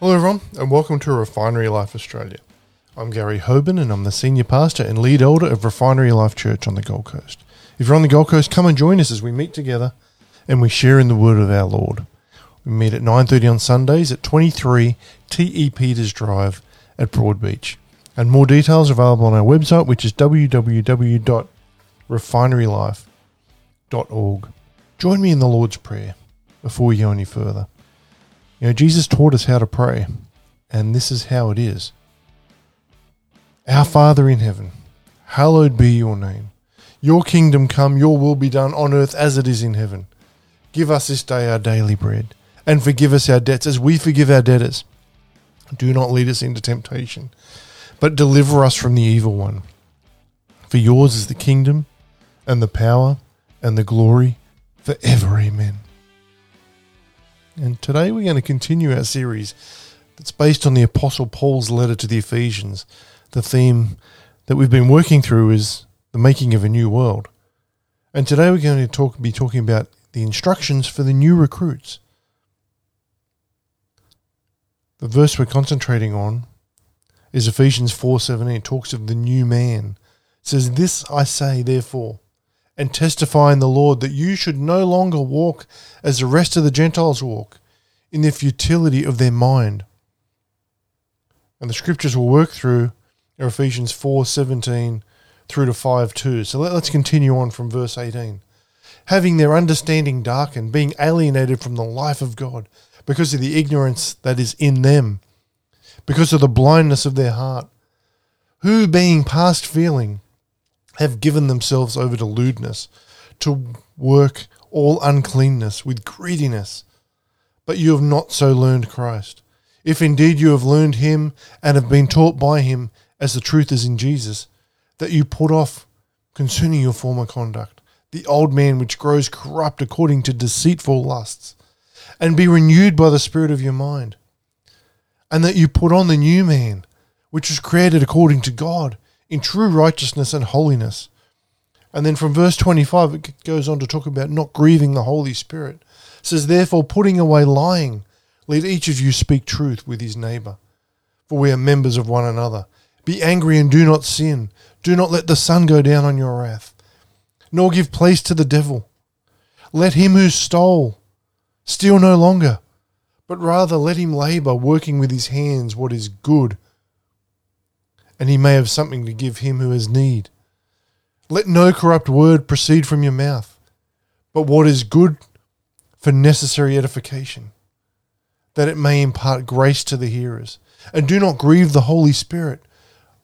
Hello, everyone, and welcome to Refinery Life Australia. I'm Gary Hoban, and I'm the senior pastor and lead elder of Refinery Life Church on the Gold Coast. If you're on the Gold Coast, come and join us as we meet together and we share in the Word of our Lord. We meet at 9:30 on Sundays at 23 TE Peters Drive at Broadbeach. And more details are available on our website, which is www.refinerylife.org. Join me in the Lord's Prayer before we go any further. You know, Jesus taught us how to pray, and this is how it is. Our Father in heaven, hallowed be your name. Your kingdom come, your will be done on earth as it is in heaven. Give us this day our daily bread, and forgive us our debts as we forgive our debtors. Do not lead us into temptation, but deliver us from the evil one. For yours is the kingdom, and the power, and the glory, forever. Amen. And today we're going to continue our series that's based on the Apostle Paul's letter to the Ephesians. The theme that we've been working through is the making of a new world. And today we're going to talk, be talking about the instructions for the new recruits. The verse we're concentrating on is Ephesians 4:17. It talks of the new man. It says, This I say, therefore, and testify in the Lord that you should no longer walk as the rest of the Gentiles walk, in the futility of their mind. And the scriptures will work through Ephesians 4:17 through to 5:2. So let, us continue on from verse 18. Having their understanding darkened, being alienated from the life of God because of the ignorance that is in them, because of the blindness of their heart, who being past feeling have given themselves over to lewdness, to work all uncleanness with greediness. But you have not so learned Christ. If indeed you have learned him and have been taught by him, as the truth is in Jesus, that you put off concerning your former conduct, the old man which grows corrupt according to deceitful lusts, and be renewed by the Spirit of your mind, and that you put on the new man, which was created according to God in true righteousness and holiness. And then from verse 25, it goes on to talk about not grieving the Holy Spirit. It says, Therefore, putting away lying, let each of you speak truth with his neighbor, for we are members of one another. Be angry and do not sin. Do not let the sun go down on your wrath, nor give place to the devil. Let him who stole steal no longer, but rather let him labor, working with his hands what is good and he may have something to give him who has need. Let no corrupt word proceed from your mouth, but what is good for necessary edification, that it may impart grace to the hearers. And do not grieve the Holy Spirit,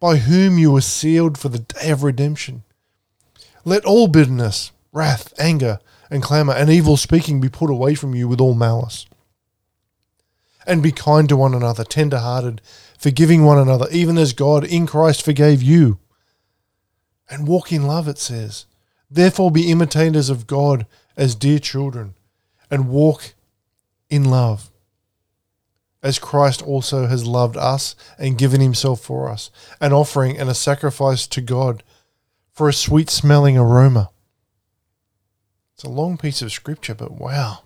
by whom you were sealed for the day of redemption. Let all bitterness, wrath, anger, and clamour, and evil speaking be put away from you with all malice. And be kind to one another, tender hearted forgiving one another, even as God in Christ forgave you. And walk in love, it says. Therefore, be imitators of God as dear children, and walk in love, as Christ also has loved us and given himself for us, an offering and a sacrifice to God for a sweet smelling aroma. It's a long piece of scripture, but wow.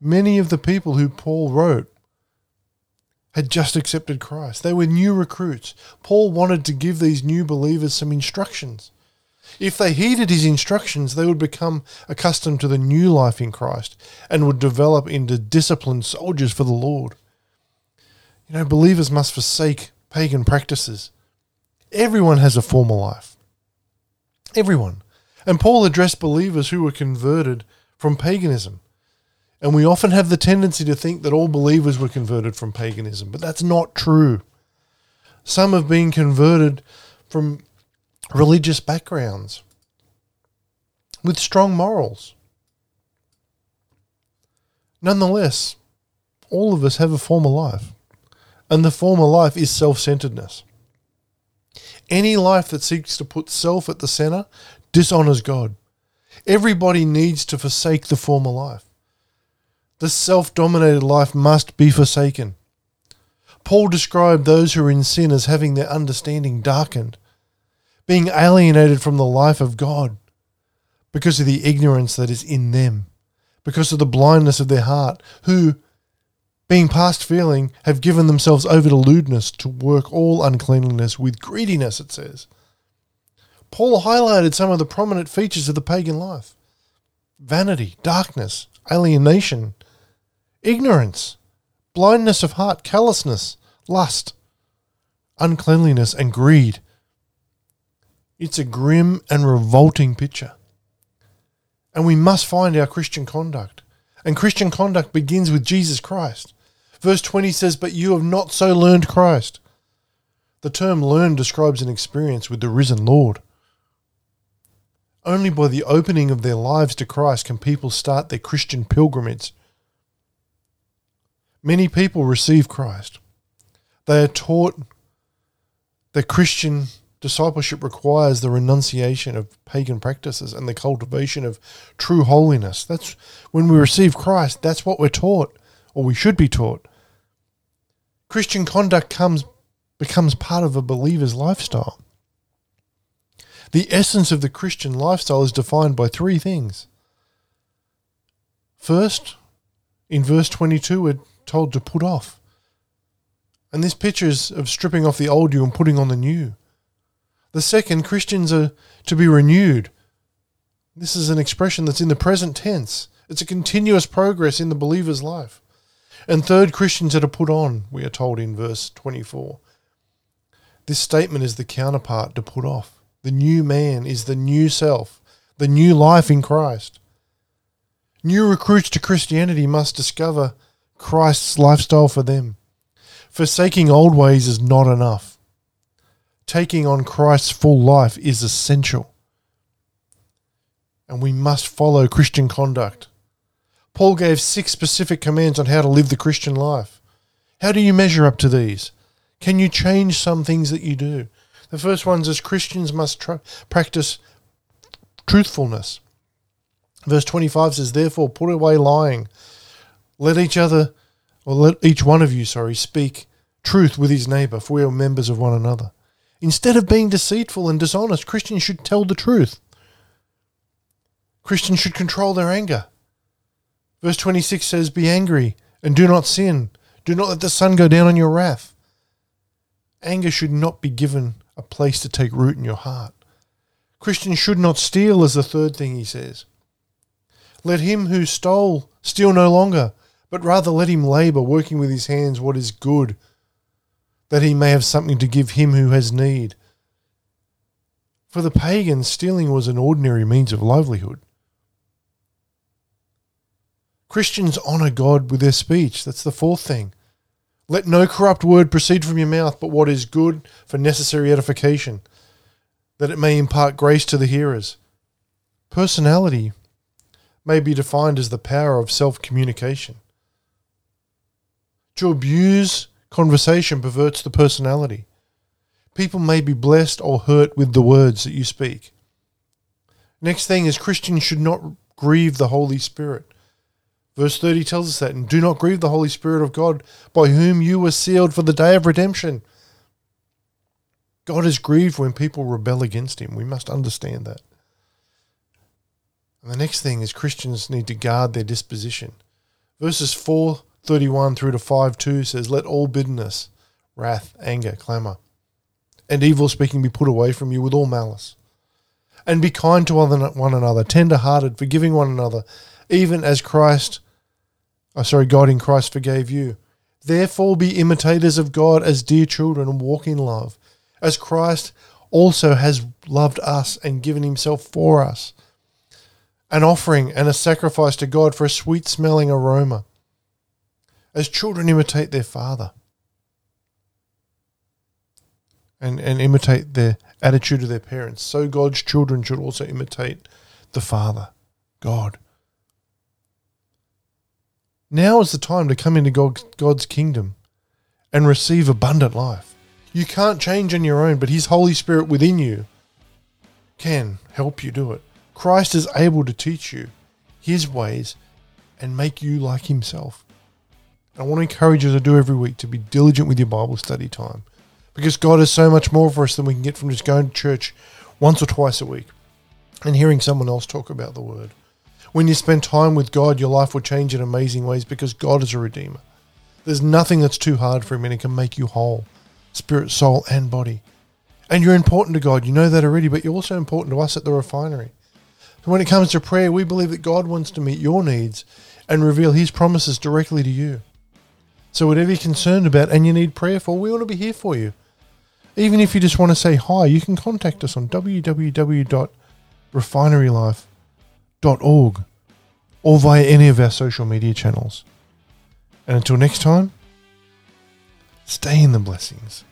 Many of the people who Paul wrote had just accepted Christ. They were new recruits. Paul wanted to give these new believers some instructions. If they heeded his instructions, they would become accustomed to the new life in Christ and would develop into disciplined soldiers for the Lord. You know, believers must forsake pagan practices. Everyone has a former life. Everyone. And Paul addressed believers who were converted from paganism. And we often have the tendency to think that all believers were converted from paganism, but that's not true. Some have been converted from religious backgrounds with strong morals. Nonetheless, all of us have a former life, and the former life is self centeredness. Any life that seeks to put self at the center dishonors God. Everybody needs to forsake the former life. The self dominated life must be forsaken. Paul described those who are in sin as having their understanding darkened, being alienated from the life of God because of the ignorance that is in them, because of the blindness of their heart, who, being past feeling, have given themselves over to lewdness to work all uncleanliness with greediness, it says. Paul highlighted some of the prominent features of the pagan life vanity, darkness, alienation, ignorance, blindness of heart, callousness, lust, uncleanliness, and greed. It's a grim and revolting picture. And we must find our Christian conduct. And Christian conduct begins with Jesus Christ. Verse 20 says, But you have not so learned Christ. The term learn describes an experience with the risen Lord. Only by the opening of their lives to Christ can people start their Christian pilgrimage. Many people receive Christ. They are taught that Christian discipleship requires the renunciation of pagan practices and the cultivation of true holiness. That's when we receive Christ, that's what we're taught, or we should be taught. Christian conduct comes becomes part of a believer's lifestyle. The essence of the Christian lifestyle is defined by three things. First, in verse 22, we're told to put off. And this picture is of stripping off the old you and putting on the new. The second, Christians are to be renewed. This is an expression that's in the present tense. It's a continuous progress in the believer's life. And third, Christians are to put on, we are told in verse 24. This statement is the counterpart to put off. The new man is the new self, the new life in Christ. New recruits to Christianity must discover Christ's lifestyle for them. Forsaking old ways is not enough. Taking on Christ's full life is essential. And we must follow Christian conduct. Paul gave six specific commands on how to live the Christian life. How do you measure up to these? Can you change some things that you do? The first one is Christians must tr- practice truthfulness. Verse 25 says, Therefore, put away lying. Let each other, or let each one of you, sorry, speak truth with his neighbor, for we are members of one another. Instead of being deceitful and dishonest, Christians should tell the truth. Christians should control their anger. Verse 26 says, Be angry and do not sin. Do not let the sun go down on your wrath. Anger should not be given a place to take root in your heart. Christians should not steal, as the third thing he says. Let him who stole steal no longer, but rather let him labor, working with his hands what is good, that he may have something to give him who has need. For the pagans, stealing was an ordinary means of livelihood. Christians honour God with their speech. That's the fourth thing. Let no corrupt word proceed from your mouth, but what is good for necessary edification, that it may impart grace to the hearers. Personality may be defined as the power of self communication. To abuse conversation perverts the personality. People may be blessed or hurt with the words that you speak. Next thing is Christians should not grieve the Holy Spirit. Verse 30 tells us that, and do not grieve the Holy Spirit of God, by whom you were sealed for the day of redemption. God is grieved when people rebel against him. We must understand that. And the next thing is Christians need to guard their disposition. Verses 431 through to 5 2 says, Let all bitterness, wrath, anger, clamour, and evil speaking be put away from you with all malice. And be kind to one another, tender hearted, forgiving one another, even as Christ oh, sorry, God in Christ forgave you. Therefore, be imitators of God as dear children and walk in love, as Christ also has loved us and given himself for us, an offering and a sacrifice to God for a sweet smelling aroma. As children imitate their father and, and imitate the attitude of their parents, so God's children should also imitate the Father, God. Now is the time to come into God's kingdom and receive abundant life. You can't change on your own, but His Holy Spirit within you can help you do it. Christ is able to teach you His ways and make you like Himself. I want to encourage you to do every week to be diligent with your Bible study time because God has so much more for us than we can get from just going to church once or twice a week and hearing someone else talk about the Word. When you spend time with God, your life will change in amazing ways because God is a redeemer. There's nothing that's too hard for Him, and He can make you whole, spirit, soul, and body. And you're important to God. You know that already, but you're also important to us at the refinery. When it comes to prayer, we believe that God wants to meet your needs and reveal His promises directly to you. So whatever you're concerned about and you need prayer for, we want to be here for you. Even if you just want to say hi, you can contact us on www.refinerylife.org or via any of our social media channels. And until next time, stay in the blessings.